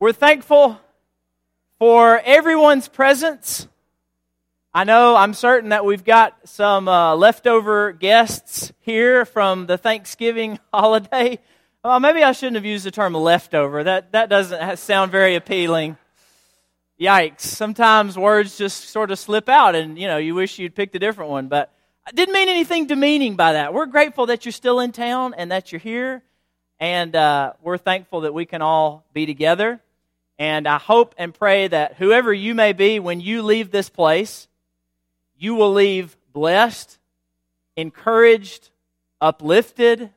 We're thankful for everyone's presence. I know, I'm certain that we've got some uh, leftover guests here from the Thanksgiving holiday. Well, maybe I shouldn't have used the term leftover. That, that doesn't sound very appealing. Yikes. Sometimes words just sort of slip out and, you know, you wish you'd picked a different one. But I didn't mean anything demeaning by that. We're grateful that you're still in town and that you're here. And uh, we're thankful that we can all be together. And I hope and pray that whoever you may be, when you leave this place, you will leave blessed, encouraged, uplifted,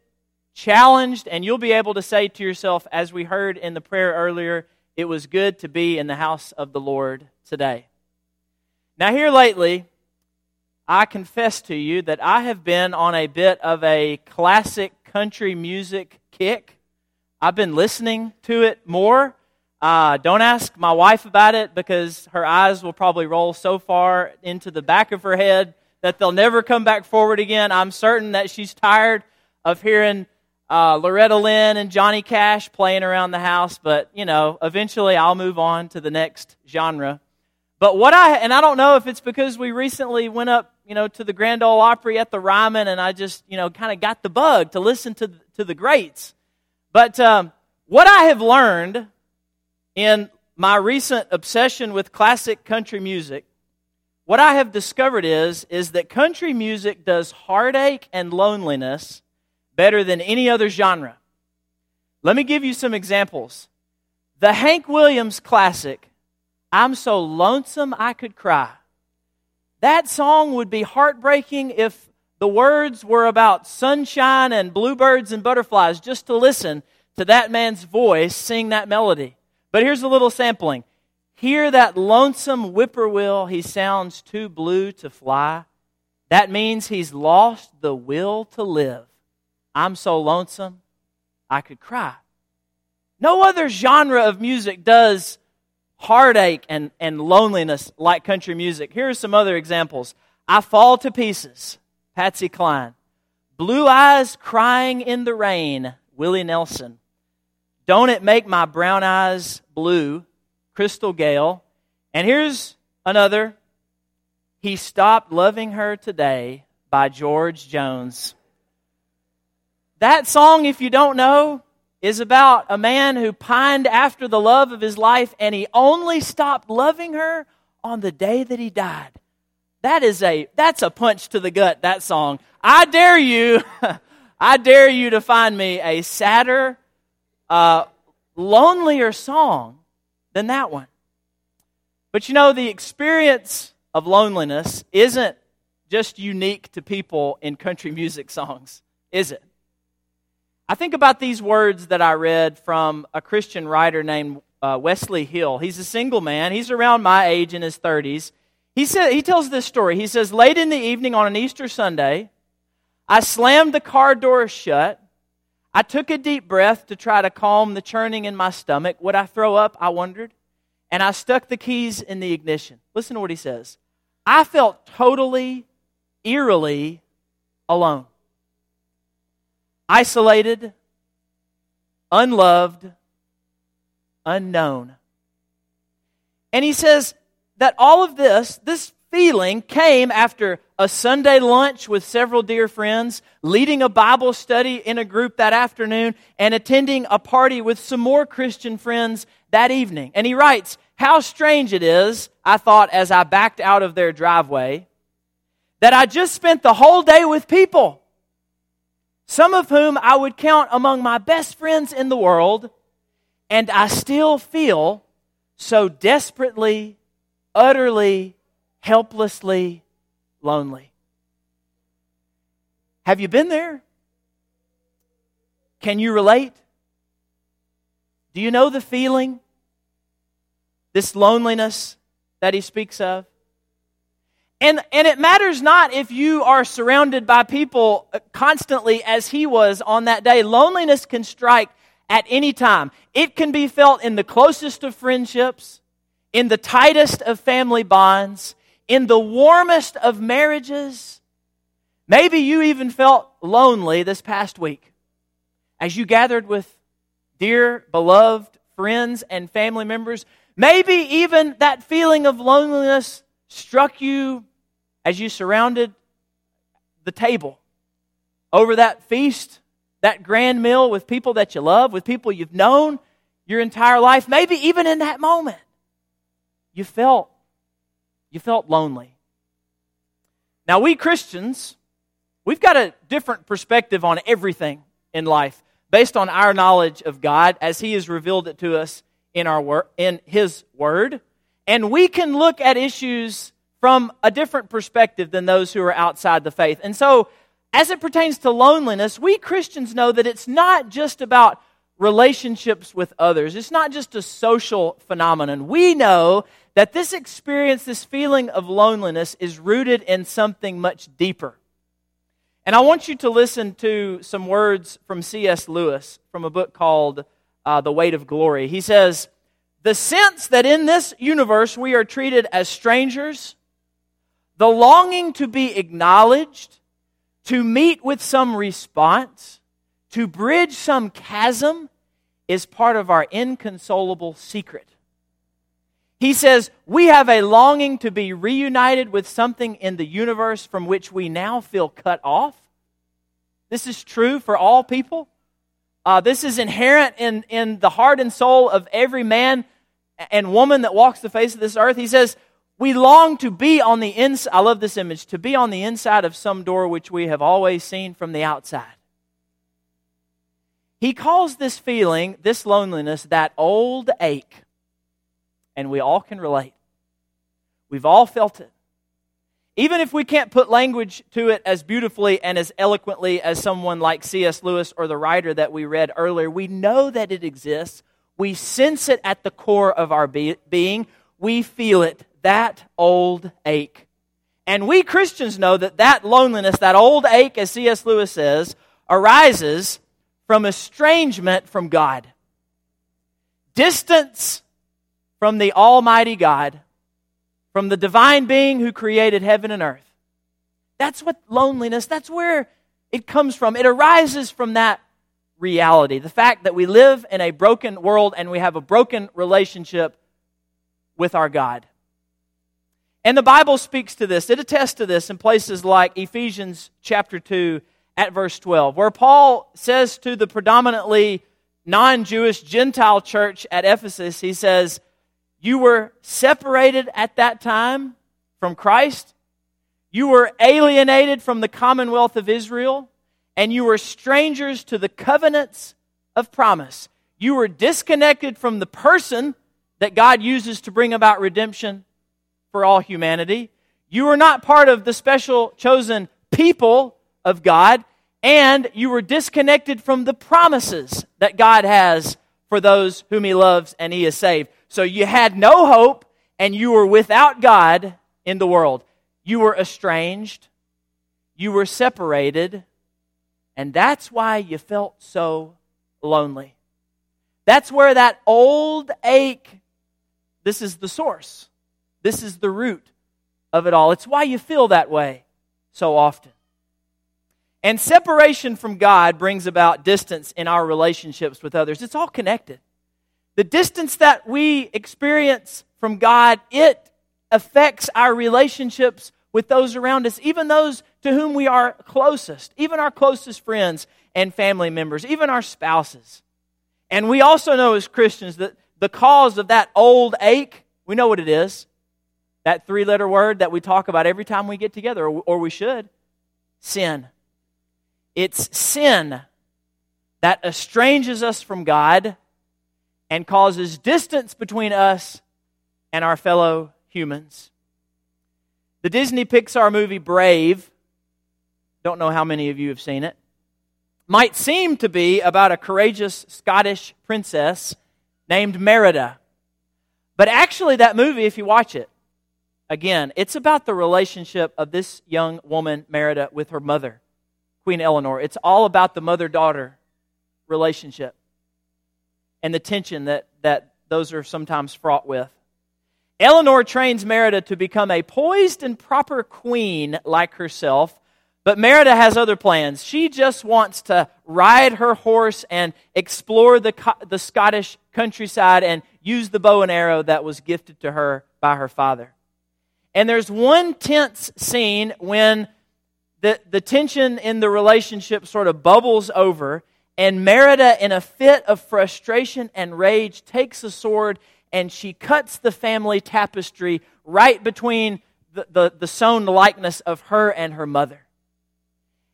challenged, and you'll be able to say to yourself, as we heard in the prayer earlier, it was good to be in the house of the Lord today. Now, here lately, I confess to you that I have been on a bit of a classic country music kick. I've been listening to it more uh, don't ask my wife about it because her eyes will probably roll so far into the back of her head that they'll never come back forward again. I'm certain that she's tired of hearing uh, Loretta Lynn and Johnny Cash playing around the house, but you know, eventually I'll move on to the next genre. But what I, and I don't know if it's because we recently went up, you know, to the Grand Ole Opry at the Ryman and I just, you know, kind of got the bug to listen to, to the greats. But um, what I have learned in my recent obsession with classic country music, what I have discovered is, is that country music does heartache and loneliness better than any other genre. Let me give you some examples. The Hank Williams classic, I'm so lonesome I could cry. That song would be heartbreaking if the words were about sunshine and bluebirds and butterflies, just to listen to that man's voice sing that melody. But here's a little sampling. Hear that lonesome whippoorwill, he sounds too blue to fly. That means he's lost the will to live. I'm so lonesome, I could cry. No other genre of music does heartache and, and loneliness like country music. Here are some other examples. I Fall to Pieces, Patsy Cline. Blue Eyes Crying in the Rain, Willie Nelson. Don't it make my brown eyes blue? Crystal Gayle. And here's another. He stopped loving her today by George Jones. That song, if you don't know, is about a man who pined after the love of his life and he only stopped loving her on the day that he died. That is a that's a punch to the gut that song. I dare you I dare you to find me a sadder uh, lonelier song than that one. But you know, the experience of loneliness isn't just unique to people in country music songs, is it? I think about these words that I read from a Christian writer named uh, Wesley Hill. He's a single man. He's around my age in his 30s. He, said, he tells this story. He says, Late in the evening on an Easter Sunday, I slammed the car door shut I took a deep breath to try to calm the churning in my stomach. Would I throw up? I wondered. And I stuck the keys in the ignition. Listen to what he says. I felt totally, eerily alone. Isolated, unloved, unknown. And he says that all of this, this feeling came after a Sunday lunch with several dear friends, leading a Bible study in a group that afternoon, and attending a party with some more Christian friends that evening. And he writes, How strange it is, I thought as I backed out of their driveway, that I just spent the whole day with people, some of whom I would count among my best friends in the world, and I still feel so desperately, utterly helplessly lonely. Have you been there? Can you relate? Do you know the feeling? This loneliness that he speaks of? And, and it matters not if you are surrounded by people constantly as he was on that day. Loneliness can strike at any time. It can be felt in the closest of friendships, in the tightest of family bonds, in the warmest of marriages. Maybe you even felt lonely this past week as you gathered with dear, beloved friends and family members. Maybe even that feeling of loneliness struck you as you surrounded the table over that feast, that grand meal with people that you love, with people you've known your entire life. Maybe even in that moment, you felt you felt lonely. Now, we Christians, we've got a different perspective on everything in life based on our knowledge of God as He has revealed it to us in, our wor- in His Word. And we can look at issues from a different perspective than those who are outside the faith. And so, as it pertains to loneliness, we Christians know that it's not just about relationships with others, it's not just a social phenomenon. We know that this experience, this feeling of loneliness, is rooted in something much deeper. And I want you to listen to some words from C.S. Lewis from a book called uh, The Weight of Glory. He says, The sense that in this universe we are treated as strangers, the longing to be acknowledged, to meet with some response, to bridge some chasm, is part of our inconsolable secret. He says, We have a longing to be reunited with something in the universe from which we now feel cut off. This is true for all people. Uh, this is inherent in, in the heart and soul of every man and woman that walks the face of this earth. He says, We long to be on the inside. I love this image to be on the inside of some door which we have always seen from the outside. He calls this feeling, this loneliness, that old ache and we all can relate. We've all felt it. Even if we can't put language to it as beautifully and as eloquently as someone like C.S. Lewis or the writer that we read earlier, we know that it exists. We sense it at the core of our be- being. We feel it, that old ache. And we Christians know that that loneliness, that old ache, as C.S. Lewis says, arises from estrangement from God. Distance from the Almighty God, from the divine being who created heaven and earth. That's what loneliness, that's where it comes from. It arises from that reality. The fact that we live in a broken world and we have a broken relationship with our God. And the Bible speaks to this. It attests to this in places like Ephesians chapter 2 at verse 12, where Paul says to the predominantly non Jewish Gentile church at Ephesus, he says, you were separated at that time from Christ. You were alienated from the commonwealth of Israel. And you were strangers to the covenants of promise. You were disconnected from the person that God uses to bring about redemption for all humanity. You were not part of the special chosen people of God. And you were disconnected from the promises that God has for those whom He loves and He has saved. So you had no hope and you were without God in the world. You were estranged, you were separated, and that's why you felt so lonely. That's where that old ache, this is the source. This is the root of it all. It's why you feel that way so often. And separation from God brings about distance in our relationships with others. It's all connected. The distance that we experience from God, it affects our relationships with those around us, even those to whom we are closest, even our closest friends and family members, even our spouses. And we also know as Christians that the cause of that old ache, we know what it is. That three letter word that we talk about every time we get together, or we should sin. It's sin that estranges us from God and causes distance between us and our fellow humans. The Disney Pixar movie Brave, don't know how many of you have seen it, might seem to be about a courageous Scottish princess named Merida. But actually, that movie, if you watch it, again, it's about the relationship of this young woman, Merida, with her mother, Queen Elinor. It's all about the mother daughter relationship and the tension that, that those are sometimes fraught with. Elinor trains Merida to become a poised and proper queen like herself, But Merida has other plans. She just wants to ride her horse and explore the, the Scottish countryside and use the bow and arrow that was gifted to her by her father. And there's one tense scene when the, the tension in the relationship sort of bubbles over, and Merida, in a fit of frustration and rage, takes a sword and she cuts the family tapestry right between the, the, the sewn likeness of her and her mother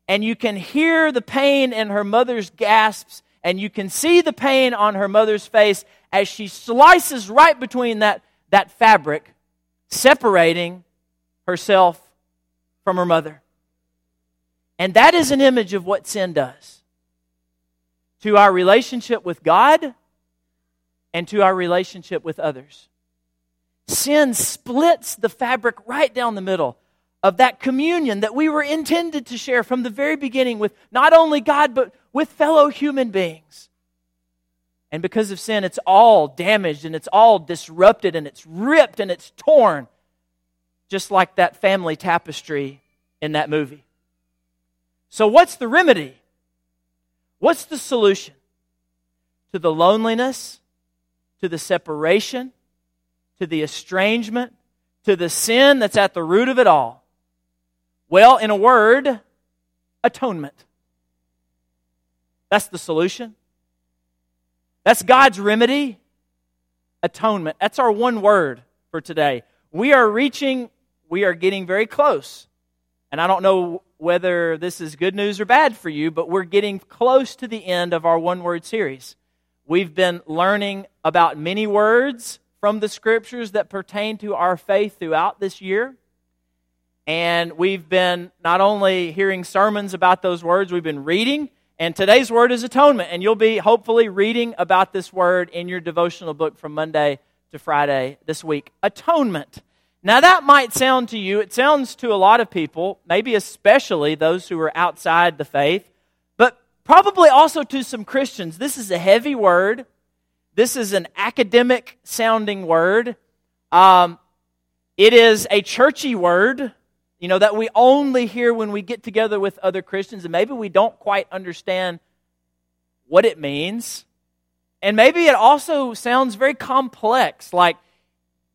and you can hear the pain in her mother's gasps, and you can see the pain on her mother's face as she slices right between that, that fabric, separating herself from her mother. And that is an image of what sin does to our relationship with God and to our relationship with others. Sin splits the fabric right down the middle of that communion that we were intended to share from the very beginning with not only God, but with fellow human beings. And because of sin, it's all damaged and it's all disrupted and it's ripped and it's torn, just like that family tapestry in that movie. So, what's the remedy? What's the solution to the loneliness, to the separation, to the estrangement, to the sin that's at the root of it all? Well, in a word, atonement. That's the solution. That's God's remedy. Atonement. That's our one word for today. We are reaching, we are getting very close. And I don't know whether this is good news or bad for you, but we're getting close to the end of our one word series. We've been learning about many words from the scriptures that pertain to our faith throughout this year. And we've been not only hearing sermons about those words, we've been reading. And today's word is atonement. And you'll be hopefully reading about this word in your devotional book from Monday to Friday this week. Atonement. Now, that might sound to you, it sounds to a lot of people, maybe especially those who are outside the faith, but probably also to some Christians. This is a heavy word. This is an academic sounding word. Um, it is a churchy word you know, that we only hear when we get together with other Christians, and maybe we don't quite understand what it means. And maybe it also sounds very complex, like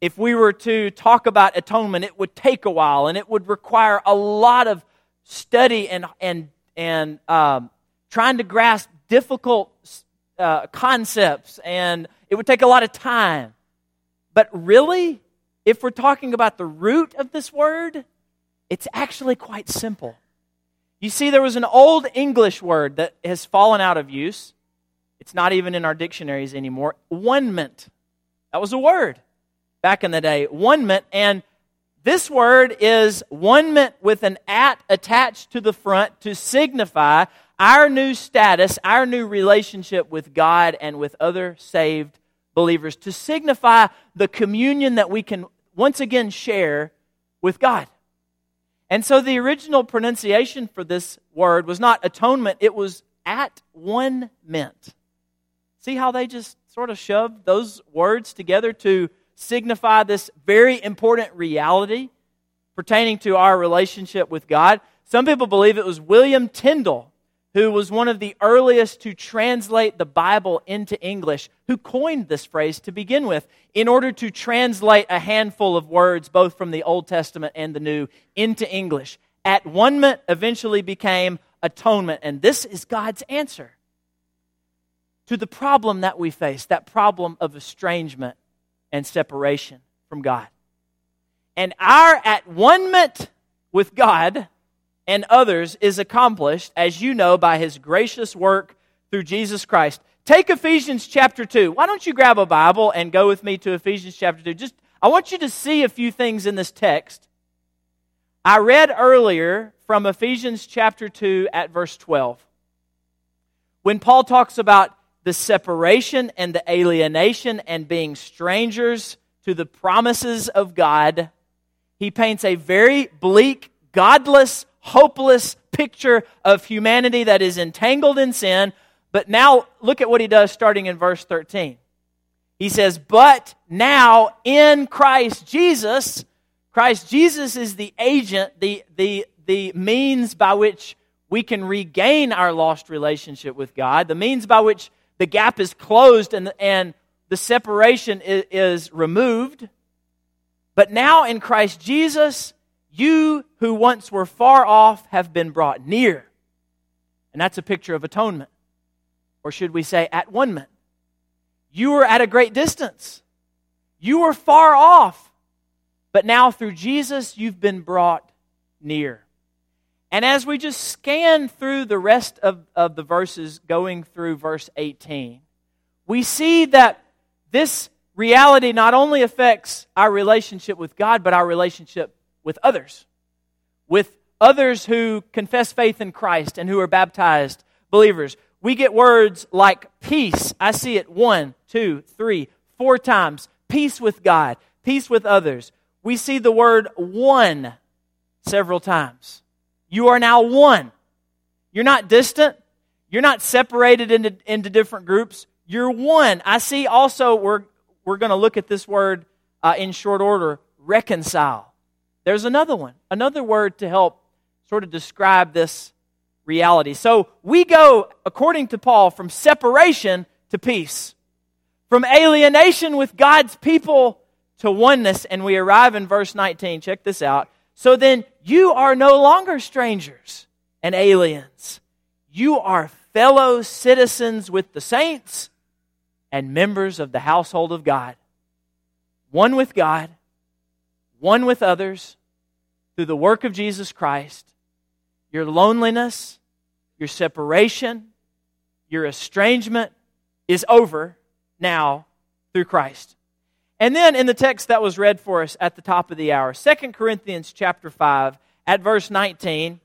if we were to talk about atonement, it would take a while and it would require a lot of study and, and, and um, trying to grasp difficult uh, concepts, and it would take a lot of time. But really, if we're talking about the root of this word, it's actually quite simple. You see, there was an old English word that has fallen out of use. It's not even in our dictionaries anymore. One meant. That was a word back in the day. One meant. And this word is one meant with an at attached to the front to signify our new status, our new relationship with God and with other saved believers, to signify the communion that we can once again share with God. And so the original pronunciation for this word was not atonement, it was at one meant. See how they just sort of shoved those words together to signify this very important reality pertaining to our relationship with God? Some people believe it was William Tyndale who was one of the earliest to translate the Bible into English, who coined this phrase to begin with in order to translate a handful of words, both from the Old Testament and the New, into English. At one eventually became atonement, and this is God's answer to the problem that we face that problem of estrangement and separation from God. And our at one moment with God and others is accomplished, as you know, by his gracious work through Jesus Christ. Take Ephesians chapter 2. Why don't you grab a Bible and go with me to Ephesians chapter 2? Just I want you to see a few things in this text. I read earlier from Ephesians chapter 2 at verse 12. When Paul talks about the separation and the alienation and being strangers to the promises of God, he paints a very bleak, godless, hopeless picture of humanity that is entangled in sin. But now look at what he does starting in verse 13. He says, But now in Christ Jesus, Christ Jesus is the agent, the, the, the means by which we can regain our lost relationship with God, the means by which the gap is closed and, and the separation is, is removed. But now in Christ Jesus, you who once were far off have been brought near. And that's a picture of atonement. Or should we say, at one man. You were at a great distance. You were far off. But now through Jesus, you've been brought near. And as we just scan through the rest of, of the verses, going through verse 18, we see that this reality not only affects our relationship with God, but our relationship with others. With others who confess faith in Christ and who are baptized believers. We get words like peace. I see it one, two, three, four times. Peace with God, peace with others. We see the word one several times. You are now one. You're not distant. You're not separated into, into different groups. You're one. I see also, we're, we're going to look at this word uh, in short order reconcile. There's another one, another word to help sort of describe this reality. So we go, according to Paul, from separation to peace, from alienation with God's people to oneness, and we arrive in verse 19. Check this out. So then you are no longer strangers and aliens. You are fellow citizens with the saints and members of the household of God. One with God, one with others, through the work of Jesus Christ. Your loneliness, your separation, your estrangement is over now through Christ. And then in the text that was read for us at the top of the hour, 2 Corinthians chapter 5 at verse 19,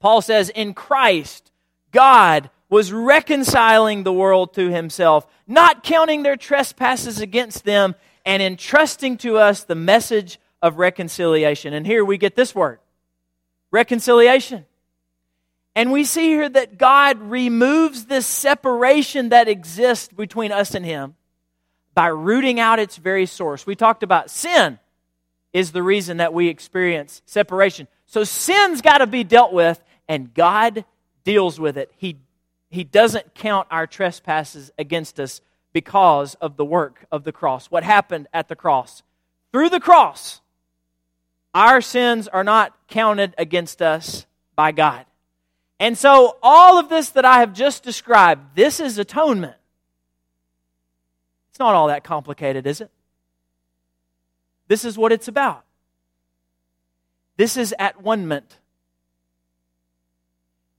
Paul says, "In Christ God was reconciling the world to himself, not counting their trespasses against them, and entrusting to us the message of reconciliation." And here we get this word, reconciliation. And we see here that God removes this separation that exists between us and him by rooting out its very source. We talked about sin is the reason that we experience separation. So sin's got to be dealt with, and God deals with it. He, he doesn't count our trespasses against us because of the work of the cross. What happened at the cross? Through the cross, our sins are not counted against us by God. And so, all of this that I have just described, this is atonement. It's not all that complicated, is it? This is what it's about. This is at one.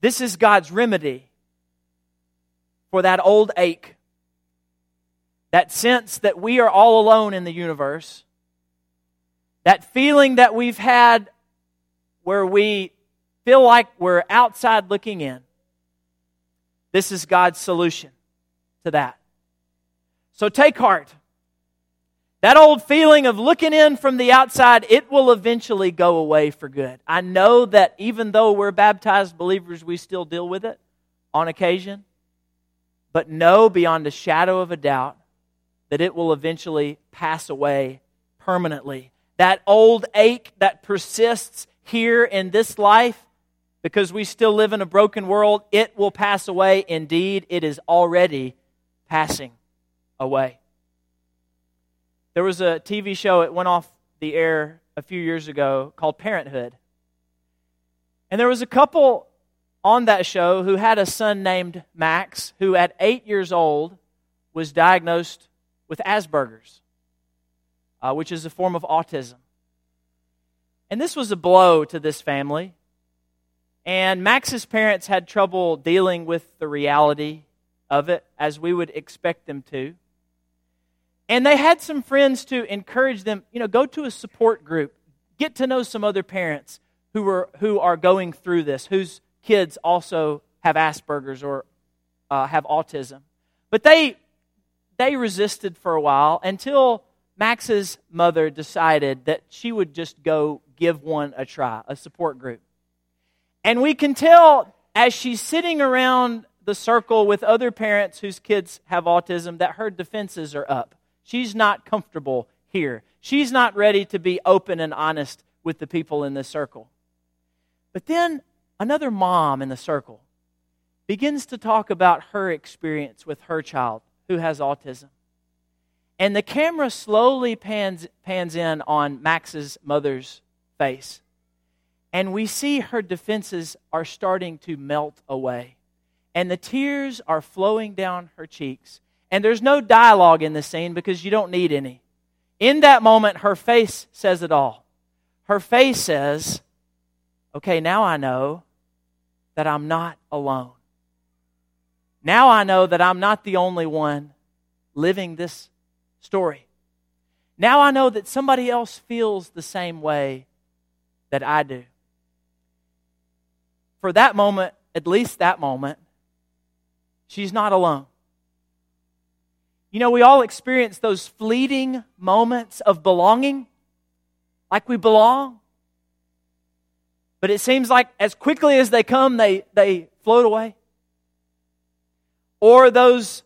This is God's remedy for that old ache, that sense that we are all alone in the universe, that feeling that we've had where we feel like we're outside looking in. This is God's solution to that. So take heart. That old feeling of looking in from the outside, it will eventually go away for good. I know that even though we're baptized believers, we still deal with it on occasion. But know beyond a shadow of a doubt that it will eventually pass away permanently. That old ache that persists here in this life, because we still live in a broken world, it will pass away. Indeed, it is already passing away. There was a TV show, it went off the air a few years ago called Parenthood. And there was a couple on that show who had a son named Max, who at eight years old was diagnosed with Asperger's, uh, which is a form of autism. And this was a blow to this family. And Max's parents had trouble dealing with the reality of it, as we would expect them to. And they had some friends to encourage them, you know, go to a support group, get to know some other parents who are, who are going through this, whose kids also have Asperger's or uh, have autism. But they, they resisted for a while until Max's mother decided that she would just go give one a try, a support group. And we can tell as she's sitting around the circle with other parents whose kids have autism that her defenses are up. She's not comfortable here. She's not ready to be open and honest with the people in this circle. But then another mom in the circle begins to talk about her experience with her child who has autism. And the camera slowly pans, pans in on Max's mother's face. And we see her defenses are starting to melt away. And the tears are flowing down her cheeks. And there's no dialogue in the scene because you don't need any. In that moment, her face says it all. Her face says, Okay, now I know that I'm not alone. Now I know that I'm not the only one living this story. Now I know that somebody else feels the same way that I do. For that moment, at least that moment, she's not alone. You know, we all experience those fleeting moments of belonging, like we belong. But it seems like as quickly as they come, they, they float away. Or those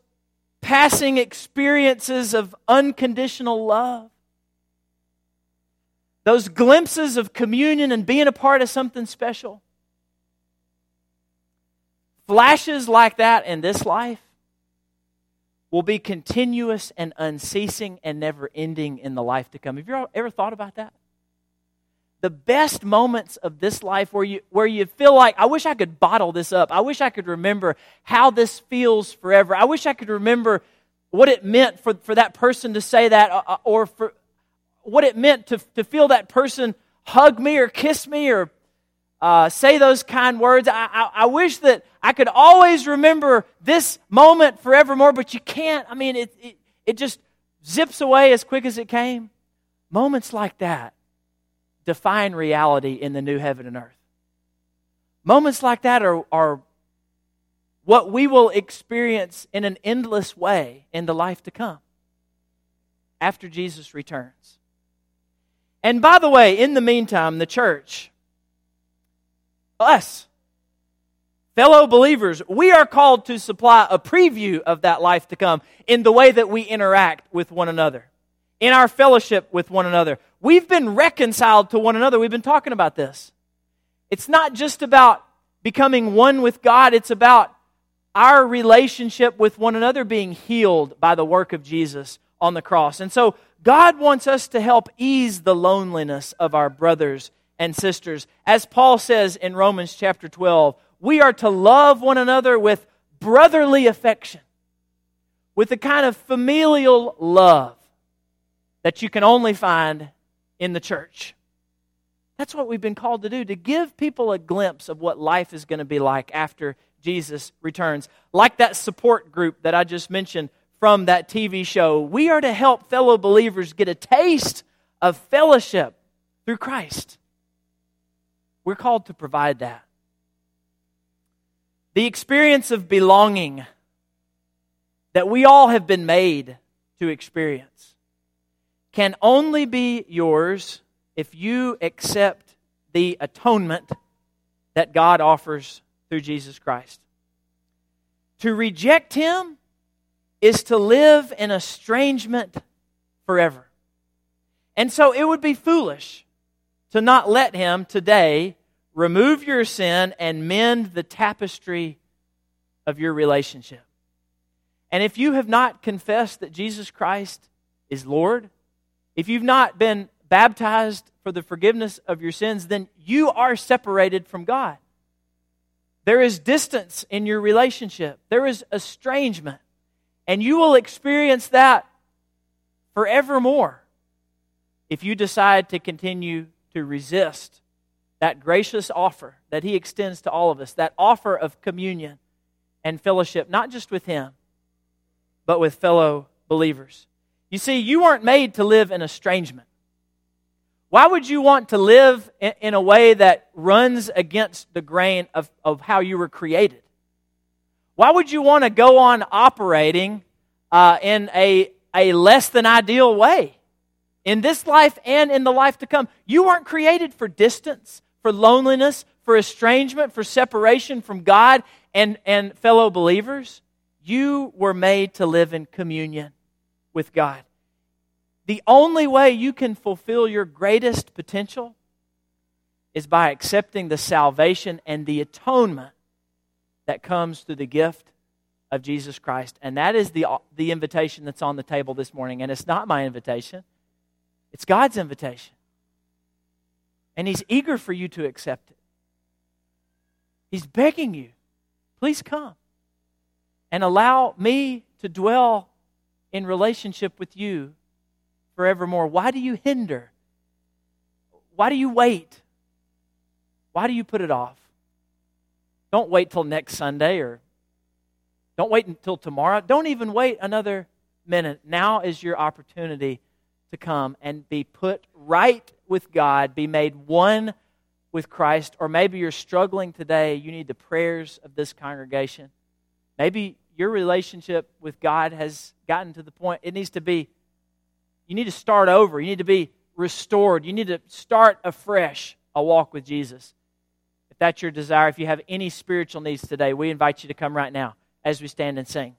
passing experiences of unconditional love. Those glimpses of communion and being a part of something special. Flashes like that in this life will be continuous and unceasing and never ending in the life to come. Have you ever thought about that? The best moments of this life where you, where you feel like, I wish I could bottle this up. I wish I could remember how this feels forever. I wish I could remember what it meant for, for that person to say that uh, uh, or for what it meant to, to feel that person hug me or kiss me or uh, say those kind words. I, I, I, wish that I could always remember this moment forevermore, but you can't. I mean, it, it, it just zips away as quick as it came. Moments like that define reality in the new heaven and earth. Moments like that are, are what we will experience in an endless way in the life to come after Jesus returns. And by the way, in the meantime, the church us, fellow believers, we are called to supply a preview of that life to come in the way that we interact with one another, in our fellowship with one another. We've been reconciled to one another. We've been talking about this. It's not just about becoming one with God, it's about our relationship with one another being healed by the work of Jesus on the cross. And so God wants us to help ease the loneliness of our brothers and sisters. As Paul says in Romans chapter 12, we are to love one another with brotherly affection, with the kind of familial love that you can only find in the church. That's what we've been called to do, to give people a glimpse of what life is going to be like after Jesus returns. Like that support group that I just mentioned from that TV show, we are to help fellow believers get a taste of fellowship through Christ. We're called to provide that. The experience of belonging that we all have been made to experience can only be yours if you accept the atonement that God offers through Jesus Christ. To reject Him is to live in estrangement forever. And so it would be foolish to not let Him today remove your sin and mend the tapestry of your relationship. And if you have not confessed that Jesus Christ is Lord, if you've not been baptized for the forgiveness of your sins, then you are separated from God. There is distance in your relationship, there is estrangement. And you will experience that forevermore if you decide to continue to resist that gracious offer that He extends to all of us, that offer of communion and fellowship, not just with Him, but with fellow believers. You see, you weren't made to live in estrangement. Why would you want to live in a way that runs against the grain of, of how you were created? Why would you want to go on operating uh, in a, a less than ideal way? In this life and in the life to come. You weren't created for distance, for loneliness, for estrangement, for separation from God and, and fellow believers. You were made to live in communion with God. The only way you can fulfill your greatest potential is by accepting the salvation and the atonement that comes through the gift of Jesus Christ. And that is the, the invitation that's on the table this morning. And it's not my invitation, it's God's invitation. And He's eager for you to accept it. He's begging you, please come and allow me to dwell in relationship with you forevermore. Why do you hinder? Why do you wait? Why do you put it off? Don't wait till next Sunday or don't wait until tomorrow. Don't even wait another minute. Now is your opportunity to come and be put right with God, be made one with Christ. Or maybe you're struggling today, you need the prayers of this congregation. Maybe your relationship with God has gotten to the point it needs to be, you need to start over. You need to be restored. You need to start afresh a walk with Jesus. If that's your desire, if you have any spiritual needs today, we invite you to come right now as we stand and sing.